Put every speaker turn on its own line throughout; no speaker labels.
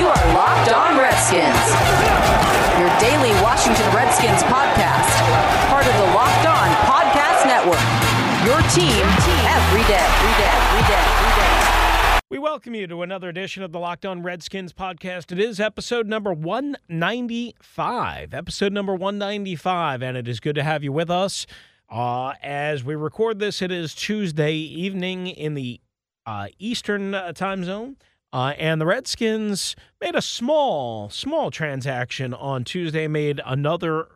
You are Locked On Redskins, your daily Washington Redskins podcast, part of the Locked On Podcast Network. Your team every day, every day, every day, every day.
We welcome you to another edition of the Locked On Redskins podcast. It is episode number 195. Episode number 195, and it is good to have you with us. Uh, as we record this, it is Tuesday evening in the uh, Eastern uh, time zone. Uh, and the Redskins made a small, small transaction on Tuesday, made another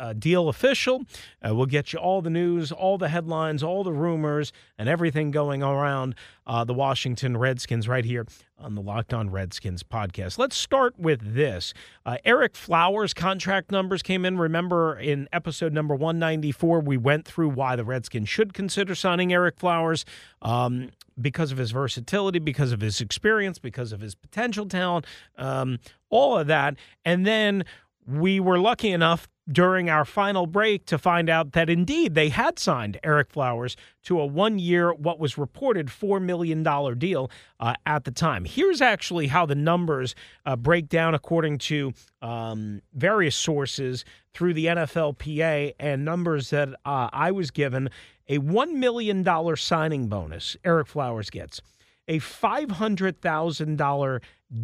uh, deal official. Uh, we'll get you all the news, all the headlines, all the rumors, and everything going around uh, the Washington Redskins right here on the Locked On Redskins podcast. Let's start with this. Uh, Ereck Flowers' contract numbers came in. Remember, in episode number 194, we went through why the Redskins should consider signing Ereck Flowers. Um, because of his versatility, because of his experience, because of his potential talent, um, all of that. And then we were lucky enough during our final break to find out that indeed they had signed Ereck Flowers to a one year, what was reported $4 million deal uh, at the time. Here's actually how the numbers uh, break down according to um, various sources through the NFLPA and numbers that uh, I was given. A $1 million signing bonus Ereck Flowers gets, a $500,000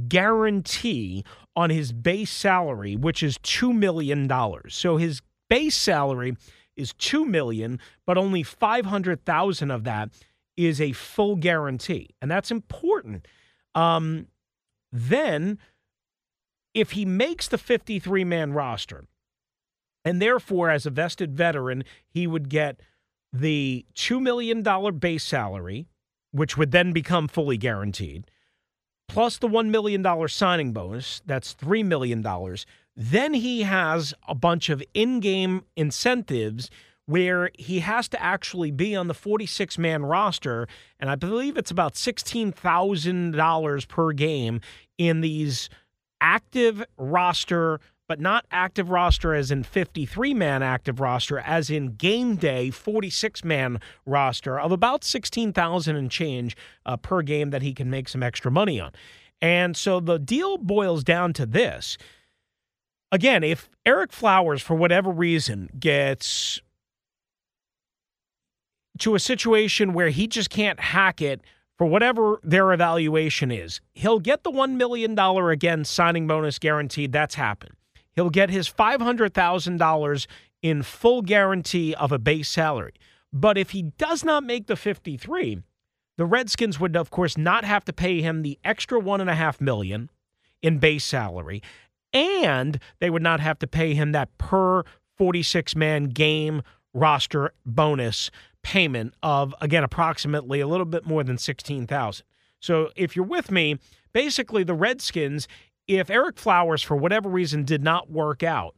guarantee on his base salary, which is $2 million. So his base salary is 2 million, but only 500,000 of that is a full guarantee. And that's important. Um, then, if he makes the 53 man roster, and therefore, as a vested veteran, he would get the $2 million base salary, which would then become fully guaranteed plus the $1 million signing bonus, that's $3 million. Then he has a bunch of in game incentives where he has to actually be on the 46 man roster. And I believe it's about $16,000 per game in these active roster but not active roster as in 53 man active roster, as in game day 46 man roster of about 16,000 and change uh, per game that he can make some extra money on. And so the deal boils down to this. Again, if Ereck Flowers, for whatever reason, gets to a situation where he just can't hack it for whatever their evaluation is, he'll get the $1 million again signing bonus guaranteed. That's happened. He'll get his $500,000 in full guarantee of a base salary. But if he does not make the 53, the Redskins would, of course, not have to pay him the extra one and a half million in base salary, and they would not have to pay him that per 46 man game roster bonus payment of again approximately a little bit more than 16,000. So if you're with me, basically the Redskins if Ereck Flowers, for whatever reason, did not work out,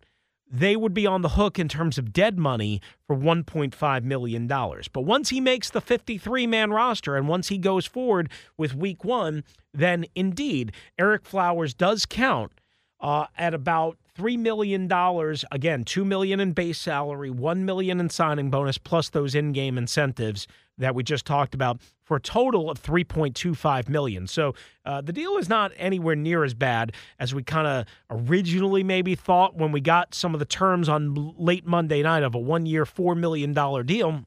they would be on the hook in terms of dead money for $1.5 million. But once he makes the 53 man roster and once he goes forward with week one, then indeed, Ereck Flowers does count uh, at about $3 million. Again, 2 million in base salary, 1 million in signing bonus, plus those in game incentives that we just talked about for a total of 3.25 million. So uh, the deal is not anywhere near as bad as we kind of originally maybe thought when we got some of the terms on late Monday night of a one-year, $4 million deal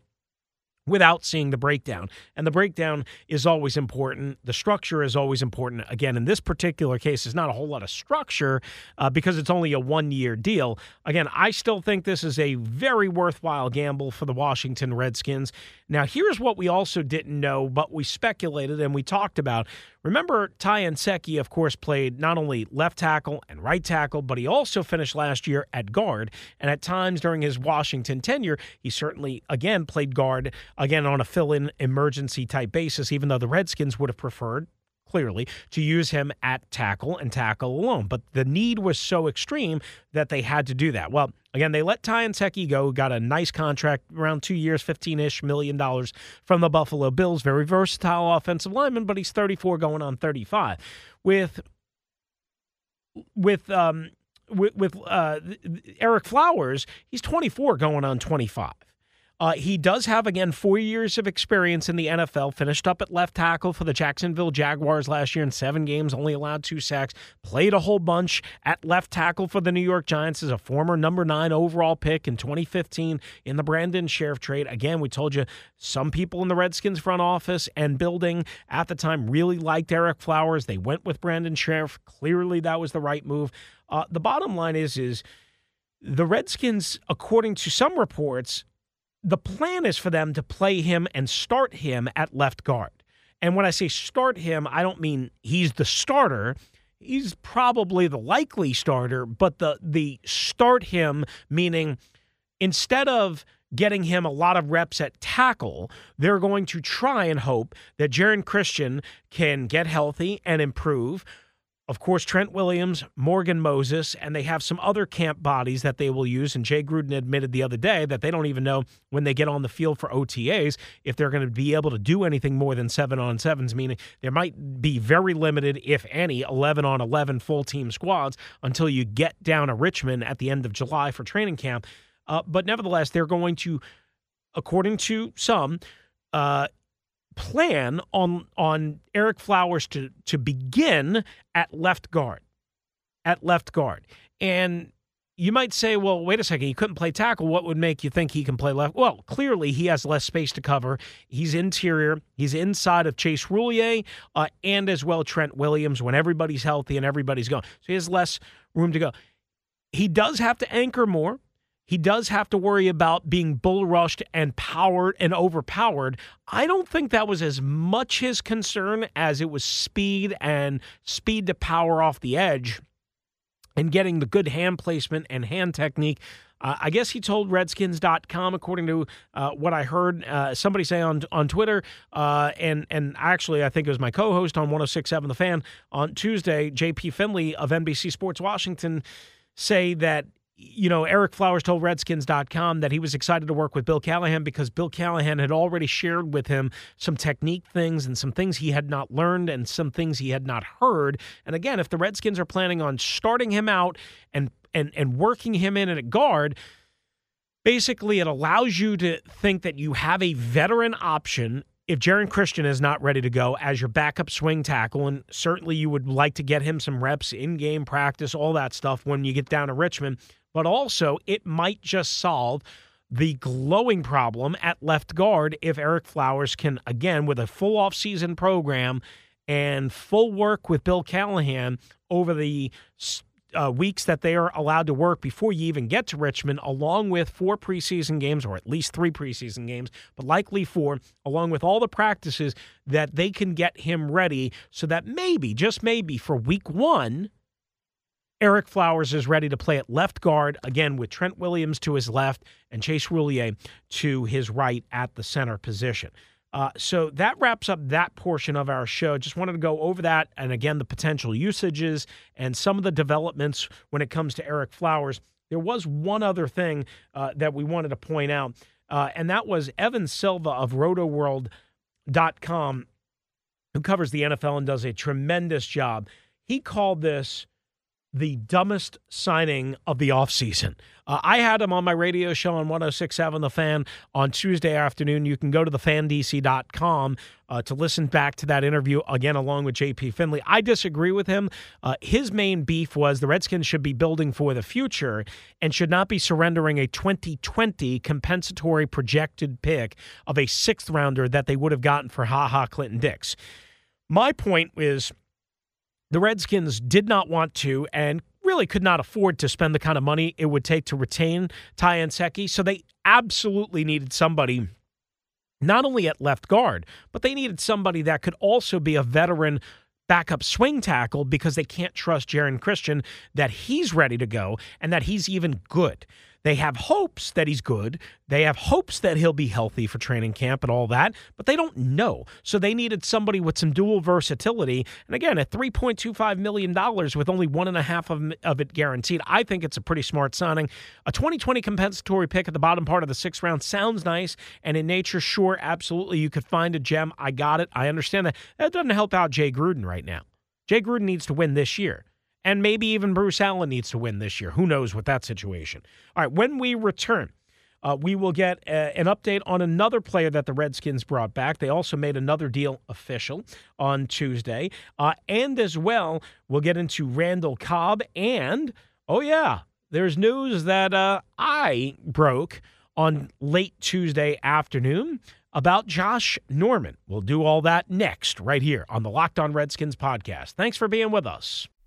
without seeing the breakdown. And the breakdown is always important. The structure is always important. Again, in this particular case, there's not a whole lot of structure uh, because it's only a one year deal. Again, I still think this is a very worthwhile gamble for the Washington Redskins. Now, here's what we also didn't know, but we speculated and we talked about. Remember, Ty Nsekhe, of course, played not only left tackle and right tackle, but he also finished last year at guard. And at times during his Washington tenure, he certainly, again, played guard, again, on a fill in emergency type basis, even though the Redskins would have preferred clearly, to use him at tackle and tackle alone. But the need was so extreme that they had to do that. Well, again, they let Ty and Nsekhe go, got a nice contract, around two years, 15 ish million dollars from the Buffalo Bills. Very versatile offensive lineman, but he's 34 going on 35. With with um with, with uh, Ereck Flowers, he's 24 going on 25. Uh, he does have, again, four years of experience in the NFL. Finished up at left tackle for the Jacksonville Jaguars last year in seven games, only allowed two sacks. Played a whole bunch at left tackle for the New York Giants as a former number nine overall pick in 2015 in the Brandon Scherff trade. Again, we told you some people in the Redskins front office and building at the time really liked Ereck Flowers. They went with Brandon Scherff. Clearly, that was the right move. Uh, the bottom line is, is the Redskins, according to some reports, the plan is for them to play him and start him at left guard. And when I say start him, I don't mean he's the starter. He's probably the likely starter, but the the start him meaning instead of getting him a lot of reps at tackle, they're going to try and hope that Geron Christian can get healthy and improve of course, Trent Williams, Morgan Moses, and they have some other camp bodies that they will use. And Jay Gruden admitted the other day that they don't even know when they get on the field for OTAs if they're going to be able to do anything more than seven on sevens, meaning there might be very limited, if any, 11 on 11 full team squads until you get down to Richmond at the end of July for training camp. Uh, but nevertheless, they're going to, according to some, uh, plan on on Ereck Flowers to to begin at left guard, at left guard, and you might say, well, wait a second, he couldn't play tackle. What would make you think he can play left? Well, clearly he has less space to cover. He's interior. He's inside of Chase Roullier uh, and as well Trent Williams when everybody's healthy and everybody's gone. So he has less room to go. He does have to anchor more he does have to worry about being bull rushed and powered and overpowered. I don't think that was as much his concern as it was speed and speed to power off the edge and getting the good hand placement and hand technique. Uh, I guess he told Redskins.com, according to uh, what I heard uh, somebody say on on Twitter, uh, and and actually I think it was my co-host on 106.7 The Fan on Tuesday, J.P. Finley of NBC Sports Washington, say that you know, Ereck Flowers told Redskins.com that he was excited to work with Bill Callahan because Bill Callahan had already shared with him some technique things and some things he had not learned and some things he had not heard. And again, if the Redskins are planning on starting him out and and and working him in at guard, basically it allows you to think that you have a veteran option if Geron Christian is not ready to go as your backup swing tackle, and certainly you would like to get him some reps in game practice, all that stuff when you get down to Richmond but also it might just solve the glowing problem at left guard if Ereck Flowers can, again, with a full offseason program and full work with Bill Callahan over the uh, weeks that they are allowed to work before you even get to Richmond, along with four preseason games, or at least three preseason games, but likely four, along with all the practices that they can get him ready so that maybe, just maybe, for week one, Ereck Flowers is ready to play at left guard, again with Trent Williams to his left and Chase Roullier to his right at the center position. Uh, so that wraps up that portion of our show. Just wanted to go over that and again the potential usages and some of the developments when it comes to Ereck Flowers. There was one other thing uh, that we wanted to point out, uh, and that was Evan Silva of RotoWorld.com, who covers the NFL and does a tremendous job. He called this the dumbest signing of the offseason. Uh, I had him on my radio show on 1067 The Fan on Tuesday afternoon. You can go to thefandc.com uh, to listen back to that interview again, along with JP Finley. I disagree with him. Uh, his main beef was the Redskins should be building for the future and should not be surrendering a 2020 compensatory projected pick of a sixth rounder that they would have gotten for Ha Ha Clinton Dix. My point is the Redskins did not want to and really could not afford to spend the kind of money it would take to retain Ty Nsekhe. So they absolutely needed somebody not only at left guard, but they needed somebody that could also be a veteran backup swing tackle because they can't trust Geron Christian that he's ready to go and that he's even good. They have hopes that he's good. They have hopes that he'll be healthy for training camp and all that, but they don't know. So they needed somebody with some dual versatility. And again, at $3.25 million with only one and a half of, of it guaranteed, I think it's a pretty smart signing. A 2020 compensatory pick at the bottom part of the sixth round sounds nice. And in nature, sure, absolutely, you could find a gem. I got it. I understand that. That doesn't help out Jay Gruden right now. Jay Gruden needs to win this year. And maybe even Bruce Allen needs to win this year. Who knows with that situation? All right, when we return, uh, we will get a, an update on another player that the Redskins brought back. They also made another deal official on Tuesday. Uh, and as well, we'll get into Randall Cobb. And, oh, yeah, there's news that uh, I broke on late Tuesday afternoon about Josh Norman. We'll do all that next, right here on the Locked On Redskins podcast. Thanks for being with us.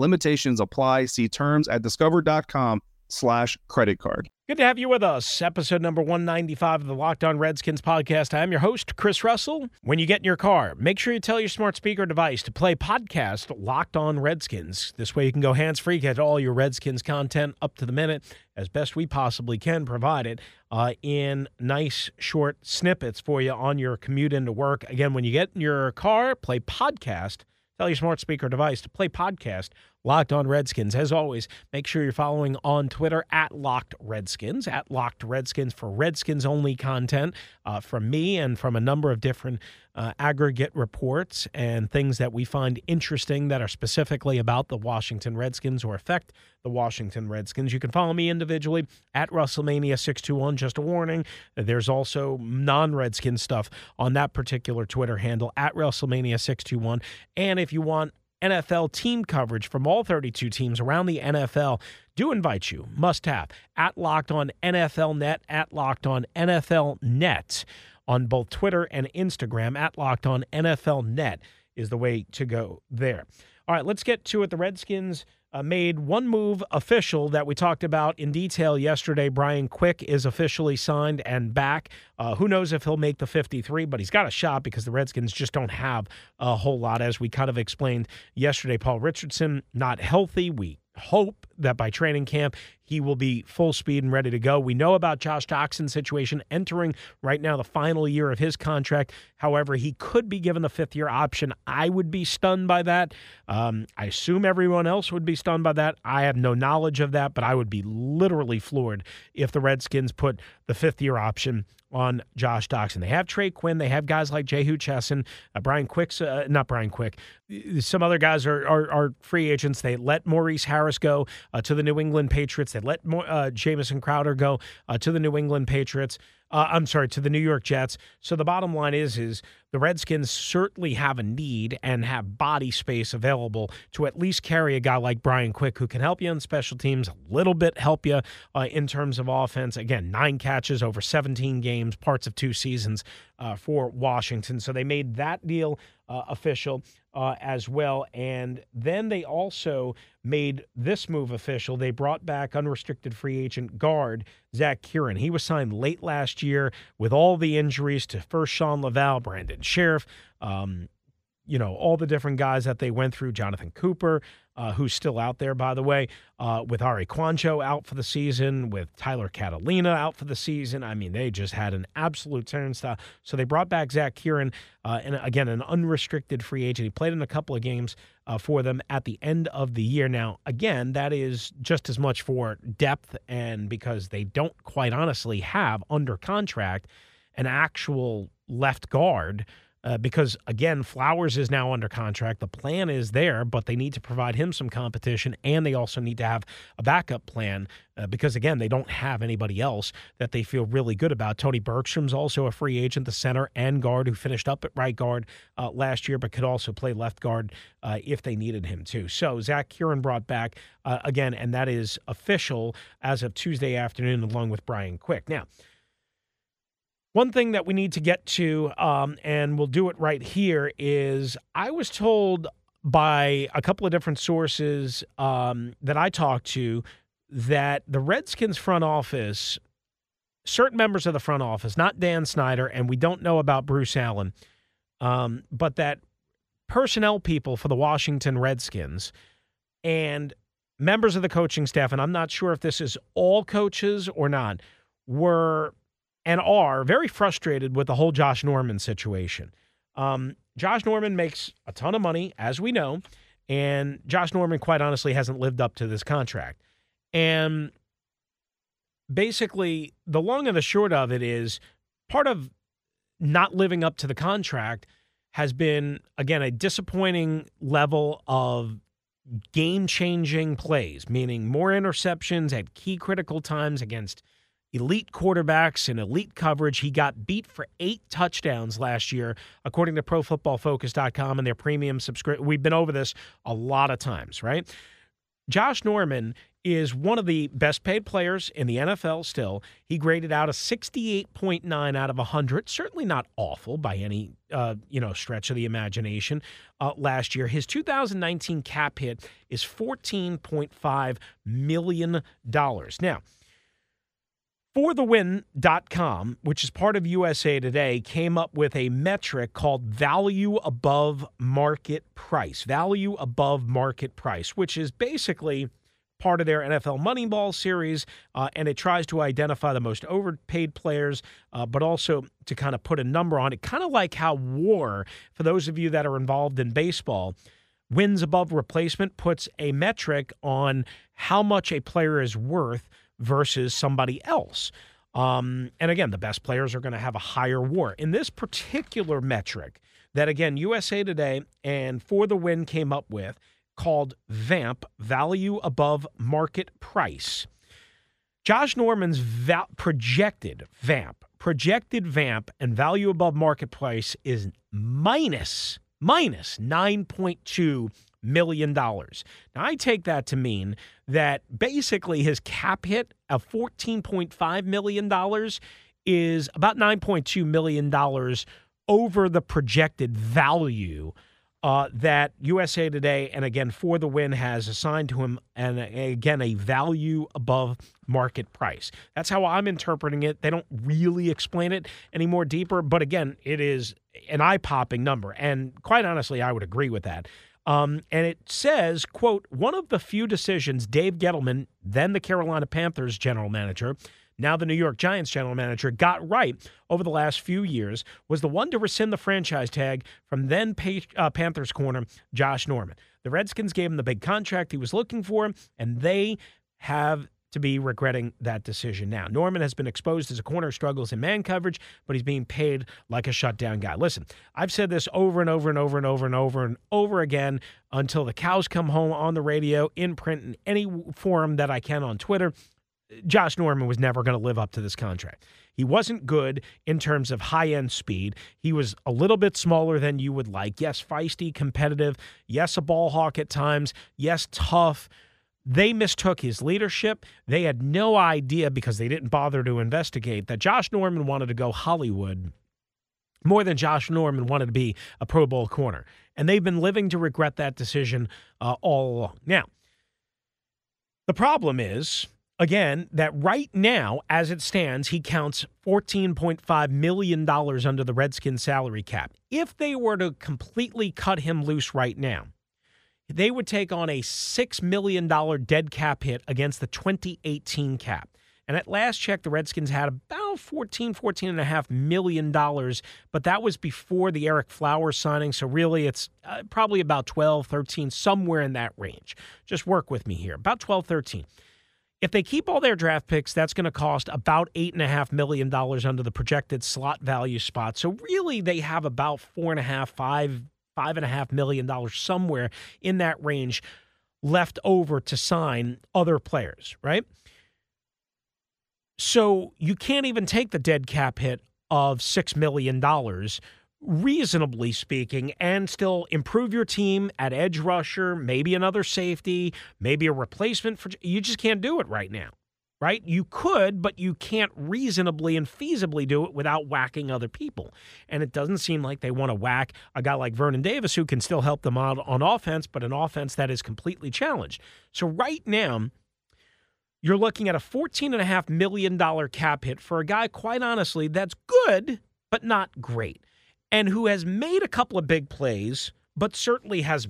Limitations apply. See terms at discover.com slash credit card.
Good to have you with us. Episode number 195 of the Locked On Redskins podcast. I'm your host, Chris Russell. When you get in your car, make sure you tell your smart speaker device to play podcast Locked On Redskins. This way you can go hands free, get all your Redskins content up to the minute as best we possibly can provide it uh, in nice short snippets for you on your commute into work. Again, when you get in your car, play podcast Tell your smart speaker device to play podcast Locked On Redskins. As always, make sure you're following on Twitter at Locked Redskins, at Locked Redskins for Redskins only content uh, from me and from a number of different uh, aggregate reports and things that we find interesting that are specifically about the Washington Redskins or affect the Washington Redskins. You can follow me individually at Russellmania621. Just a warning, there's also non Redskin stuff on that particular Twitter handle at Russellmania621. And if you want NFL team coverage from all 32 teams around the NFL, do invite you, must have, at Locked On NFL Net, at Locked On NFL Net on both Twitter and Instagram at Locked On NFL Net is the way to go there. All right, let's get to it. The Redskins uh, made one move official that we talked about in detail yesterday. Brian Quick is officially signed and back. Uh, who knows if he'll make the 53, but he's got a shot because the Redskins just don't have a whole lot, as we kind of explained yesterday. Paul Richardson not healthy. We hope that by training camp he will be full speed and ready to go. We know about Josh Doctson's situation entering right now the final year of his contract. However, he could be given the fifth year option. I would be stunned by that. Um, I assume everyone else would be stunned by that. I have no knowledge of that, but I would be literally floored if the Redskins put the fifth year option on Josh Doctson. They have Trey Quinn. They have guys like Jehu Chesson, uh, Brian Quick's, uh, not Brian Quick. Some other guys are, are, are free agents. They let Maurice Harris go uh, to the New England Patriots. They let uh, Jamison Crowder go uh, to the New England Patriots. Uh, I'm sorry, to the New York Jets. So the bottom line is, is the Redskins certainly have a need and have body space available to at least carry a guy like Brian Quick, who can help you on special teams, a little bit help you uh, in terms of offense. Again, nine catches over 17 games, parts of two seasons uh, for Washington. So they made that deal uh, official uh, as well. And then they also made this move official. They brought back unrestricted free agent guard Zac Kerin. He was signed late last year with all the injuries to first Shawn Lauvao, Brandon Scherff, um, you know, all the different guys that they went through, Jonathan Cooper, uh, who's still out there, by the way, uh, with Arie Kouandjio out for the season, with Tyler Catalina out for the season. I mean, they just had an absolute turnstile. So they brought back Zac Kerin, uh, and again, an unrestricted free agent. He played in a couple of games uh, for them at the end of the year. Now, again, that is just as much for depth and because they don't quite honestly have under contract an actual left guard uh, because again, Flowers is now under contract. The plan is there, but they need to provide him some competition, and they also need to have a backup plan uh, because again, they don't have anybody else that they feel really good about. Tony Bergstrom's also a free agent, the center and guard who finished up at right guard uh, last year, but could also play left guard uh, if they needed him to. So Zac Kerin brought back uh, again, and that is official as of Tuesday afternoon, along with Brian Quick. Now One thing that we need to get to, um, and we'll do it right here, is I was told by a couple of different sources um, that I talked to that the Redskins front office, certain members of the front office, not Dan Snyder, and we don't know about Bruce Allen, um, but that personnel people for the Washington Redskins and members of the coaching staff, and I'm not sure if this is all coaches or not, were and are very frustrated with the whole Josh Norman situation. Um, Josh Norman makes a ton of money, as we know, and Josh Norman, quite honestly, hasn't lived up to this contract. And basically, the long and the short of it is part of not living up to the contract has been, again, a disappointing level of game changing plays, meaning more interceptions at key critical times against elite quarterbacks and elite coverage. He got beat for eight touchdowns last year, according to ProFootballFocus.com and their premium subscription. We've been over this a lot of times, right? Josh Norman is one of the best paid players in the NFL still. He graded out a 68.9 out of 100. Certainly not awful by any uh, you know stretch of the imagination uh, last year. His 2019 cap hit is $14.5 million. Now, ForTheWin.com, which is part of USA Today, came up with a metric called value above market price. Value above market price, which is basically part of their NFL Moneyball series, uh, and it tries to identify the most overpaid players, uh, but also to kind of put a number on it, kind of like how WAR, for those of you that are involved in baseball, wins above replacement puts a metric on how much a player is worth versus somebody else. Um, and again, the best players are going to have a higher WAR. In this particular metric, that again, USA Today and For the Win came up with, called VAMP, Value Above Market Price. Josh Norman's va- projected VAMP, projected VAMP and value above market price is minus minus 9.2 million dollars. Now I take that to mean that basically his cap hit of 14.5 million dollars is about 9.2 million dollars over the projected value uh, that USA Today and again for the win has assigned to him, and again a value above market price. That's how I'm interpreting it. They don't really explain it any more deeper, but again, it is an eye-popping number, and quite honestly, I would agree with that. Um, and it says, quote, one of the few decisions Dave Gettleman, then the Carolina Panthers general manager, now the New York Giants general manager, got right over the last few years was the one to rescind the franchise tag from then uh, Panthers corner Josh Norman. The Redskins gave him the big contract he was looking for, and they have to be regretting that decision now. Norman has been exposed as a corner struggles in man coverage, but he's being paid like a shutdown guy. Listen, I've said this over and over and over and over and over and over again until the cows come home on the radio, in print, in any forum that I can on Twitter. Josh Norman was never going to live up to this contract. He wasn't good in terms of high end speed. He was a little bit smaller than you would like. Yes, feisty, competitive. Yes, a ball hawk at times. Yes, tough. They mistook his leadership. They had no idea because they didn't bother to investigate that Josh Norman wanted to go Hollywood more than Josh Norman wanted to be a Pro Bowl corner. And they've been living to regret that decision uh, all along. Now, the problem is again, that right now, as it stands, he counts $14.5 million under the Redskins salary cap. If they were to completely cut him loose right now, they would take on a $6 million dead cap hit against the 2018 cap. And at last check, the Redskins had about 14, 14 and a half million dollars, but that was before the Ereck Flowers signing. So really, it's uh, probably about 12, 13, somewhere in that range. Just work with me here. About 12, 13. If they keep all their draft picks, that's going to cost about $8.5 million under the projected slot value spot. So really, they have about four and a half, five, five and a half million dollars somewhere in that range left over to sign other players, right? So you can't even take the dead cap hit of $6 million reasonably speaking, and still improve your team at edge rusher, maybe another safety, maybe a replacement for. You just can't do it right now. Right? You could, but you can't reasonably and feasibly do it without whacking other people. And it doesn't seem like they want to whack a guy like Vernon Davis who can still help them out on offense, but an offense that is completely challenged. So right now, you're looking at a $14.5 million cap hit for a guy, quite honestly, that's good, but not great, and who has made a couple of big plays, but certainly has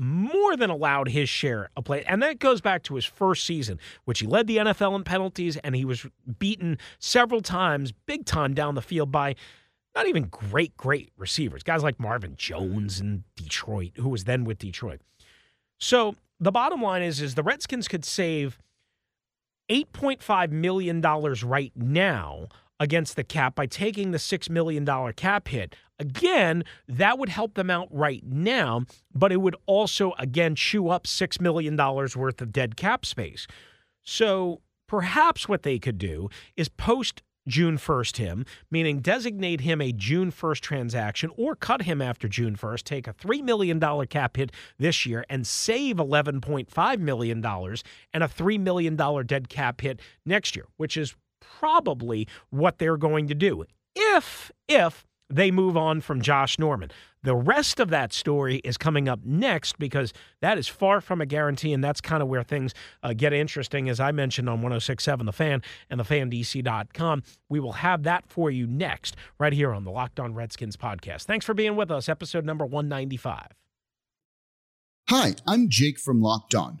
more than allowed his share of play. And that goes back to his first season, which he led the NFL in penalties, and he was beaten several times, big time down the field by not even great, great receivers, guys like Marvin Jones in Detroit, who was then with Detroit. So the bottom line is, is the Redskins could save – $8.5 million right now against the cap by taking the $6 million cap hit. Again, that would help them out right now, but it would also, again, chew up $6 million worth of dead cap space. So perhaps what they could do is post June 1st him, meaning designate him a June 1st transaction or cut him after June 1st, take a $3 million cap hit this year and save $11.5 million and a $3 million dead cap hit next year, which is probably what they're going to do. If, if they move on from Josh Norman. The rest of that story is coming up next because that is far from a guarantee, and that's kind of where things uh, get interesting. As I mentioned on 1067 The Fan and thefandc.com, we will have that for you next, right here on the Locked On Redskins podcast. Thanks for being with us, episode number 195.
Hi, I'm Jake from Locked On.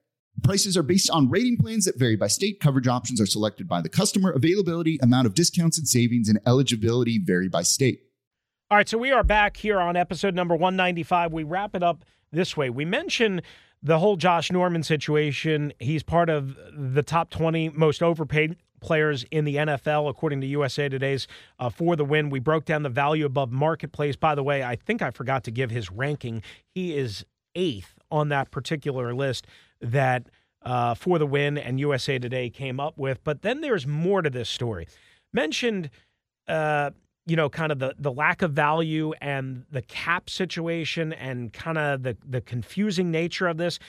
Prices are based on rating plans that vary by state. Coverage options are selected by the customer. Availability, amount of discounts and savings, and eligibility vary by state.
All right, so we are back here on episode number 195. We wrap it up this way. We mentioned the whole Josh Norman situation. He's part of the top 20 most overpaid players in the NFL, according to USA Today's uh, For the Win. We broke down the value above marketplace. By the way, I think I forgot to give his ranking. He is eighth on that particular list that uh, For the Win and USA Today came up with. But then there's more to this story. Mentioned, uh, you know, kind of the, the lack of value and the cap situation and kind of the, the confusing nature of this.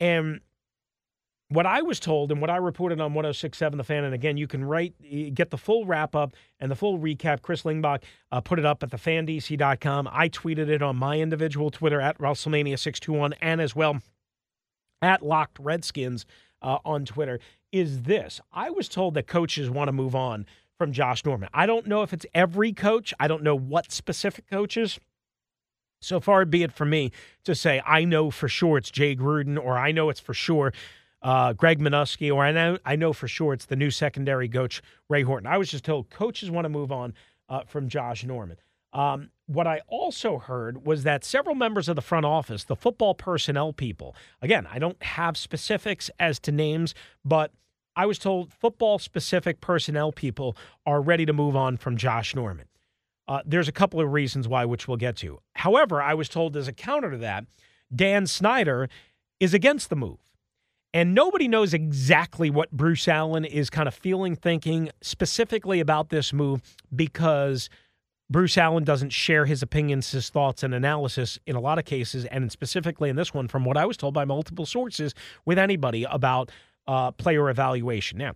And what I was told and what I reported on 1067 The Fan, and again, you can write, get the full wrap up and the full recap. Chris Lingebach uh, put it up at thefandc.com. I tweeted it on my individual Twitter at Russellmania621 and as well at Locked Redskins uh, on Twitter is this. I was told that coaches want to move on from Josh Norman. I don't know if it's every coach, I don't know what specific coaches. So far be it for me to say, I know for sure it's Jay Gruden, or I know it's for sure uh, Greg Manusky, or I know, I know for sure it's the new secondary coach, Ray Horton. I was just told coaches want to move on uh, from Josh Norman. Um, what I also heard was that several members of the front office, the football personnel people, again, I don't have specifics as to names, but I was told football specific personnel people are ready to move on from Josh Norman. Uh, there's a couple of reasons why, which we'll get to. However, I was told as a counter to that, Dan Snyder is against the move. And nobody knows exactly what Bruce Allen is kind of feeling, thinking specifically about this move because Bruce Allen doesn't share his opinions, his thoughts, and analysis in a lot of cases, and specifically in this one, from what I was told by multiple sources, with anybody about uh, player evaluation. Now,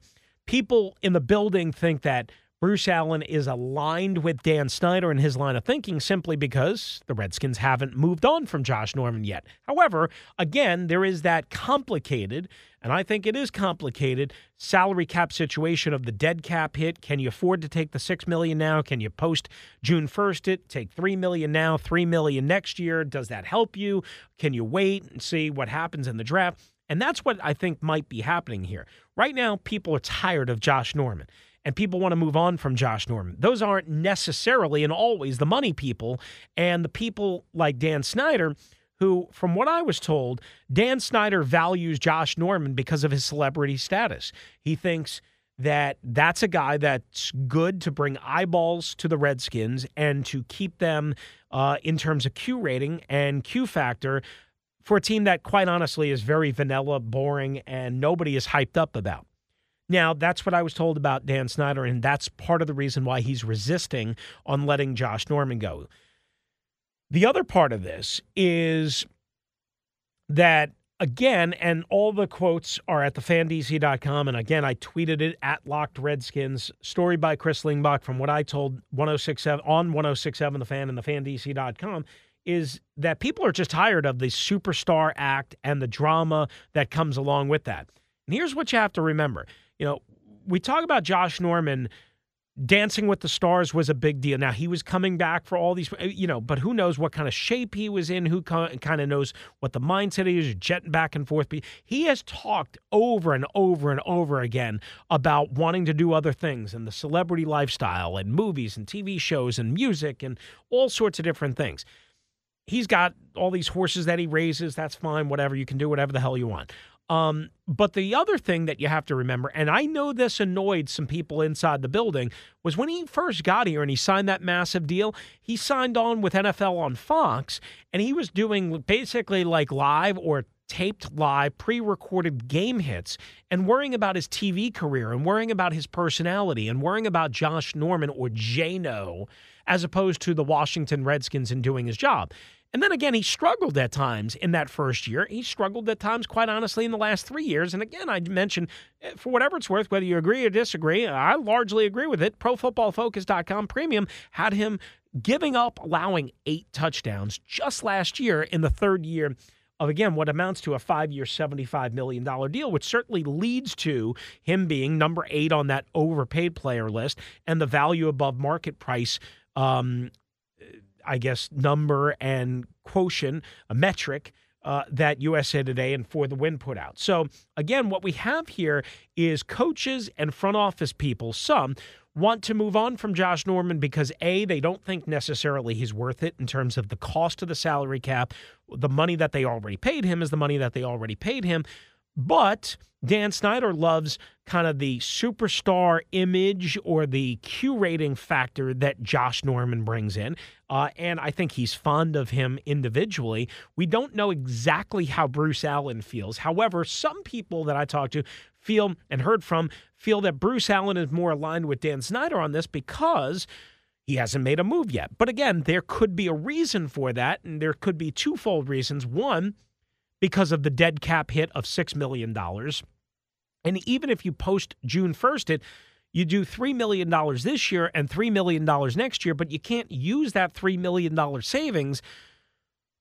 people in the building think that Bruce Allen is aligned with Dan Snyder and his line of thinking simply because the Redskins haven't moved on from Josh Norman yet. However, again, there is that complicated, and I think it is complicated, salary cap situation of the dead cap hit. Can you afford to take the six million now? Can you post June 1st it, take three million now, three million next year? Does that help you? Can you wait and see what happens in the draft? And that's what I think might be happening here. Right now, people are tired of Josh Norman and people want to move on from Josh Norman. Those aren't necessarily and always the money people and the people like Dan Snyder who, from what I was told, Dan Snyder values Josh Norman because of his celebrity status. He thinks that that's a guy that's good to bring eyeballs to the Redskins and to keep them uh, in terms of Q rating and Q factor for a team that, quite honestly, is very vanilla, boring, and nobody is hyped up about. Now, that's what I was told about Dan Snyder, and that's part of the reason why he's resisting on letting Josh Norman go. The other part of this is that, again, and all the quotes are at thefandc.com. And again, I tweeted it at Locked Redskins, story by Chris Lingebach from what I told 1067 on 1067 The Fan and thefandc.com is that people are just tired of the superstar act and the drama that comes along with that. And here's what you have to remember. You know, we talk about Josh Norman Dancing with the Stars was a big deal. Now he was coming back for all these, you know, but who knows what kind of shape he was in? Who kind of knows what the mindset he is jetting back and forth. He has talked over and over and over again about wanting to do other things and the celebrity lifestyle and movies and TV shows and music and all sorts of different things. He's got all these horses that he raises. That's fine. Whatever. You can do whatever the hell you want. Um, but the other thing that you have to remember, and I know this annoyed some people inside the building, was when he first got here and he signed that massive deal, he signed on with NFL on Fox, and he was doing basically like live or taped live, pre recorded game hits and worrying about his TV career and worrying about his personality and worrying about Josh Norman or J-No as opposed to the Washington Redskins and doing his job. And then again, he struggled at times in that first year. He struggled at times, quite honestly, in the last three years. And again, I mentioned, eh, for whatever it's worth, whether you agree or disagree, I largely agree with it. ProFootballFocus.com Premium had him giving up, allowing eight touchdowns just last year in the third year of again what amounts to a five-year, seventy-five million dollar deal, which certainly leads to him being number eight on that overpaid player list and the value above market price um, I guess, number and quotient, a metric uh, that USA Today and For the Win put out. So, again, what we have here is coaches and front office people, some want to move on from Josh Norman because A, they don't think necessarily he's worth it in terms of the cost of the salary cap. The money that they already paid him is the money that they already paid him. But Dan Snyder loves kind of the superstar image or the Q rating factor that Josh Norman brings in. Uh, and I think he's fond of him individually. We don't know exactly how Bruce Allen feels. However, some people that I talked to feel and heard from feel that Bruce Allen is more aligned with Dan Snyder on this because he hasn't made a move yet. But again, there could be a reason for that, and there could be twofold reasons. One, because of the dead cap hit of $6 million. And even if you post June 1st it, you do $3 million this year and $3 million next year, but you can't use that $3 million savings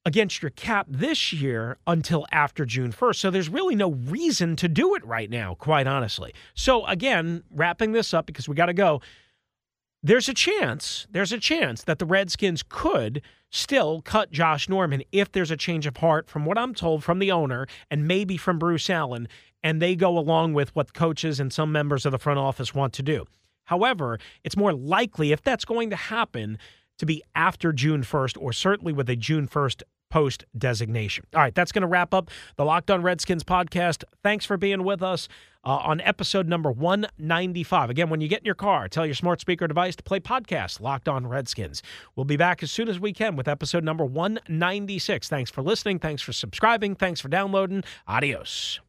against your cap this year until after June 1st. So there's really no reason to do it right now, quite honestly. So again, wrapping this up because we got to go there's a chance, there's a chance that the Redskins could still cut Josh Norman if there's a change of heart from what I'm told from the owner and maybe from Bruce Allen, and they go along with what coaches and some members of the front office want to do. However, it's more likely if that's going to happen to be after June 1st or certainly with a June 1st post designation. All right, that's going to wrap up the Locked On Redskins podcast. Thanks for being with us uh, on episode number 195. Again, when you get in your car, tell your smart speaker device to play podcast Locked On Redskins. We'll be back as soon as we can with episode number 196. Thanks for listening. Thanks for subscribing. Thanks for downloading. Adios.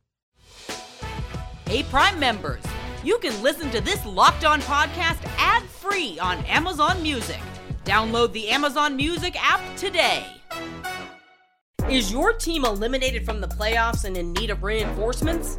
Hey, Prime members, you can listen to this Locked On podcast ad free on Amazon Music. Download the Amazon Music app today. Is your team eliminated from the playoffs and in need of reinforcements?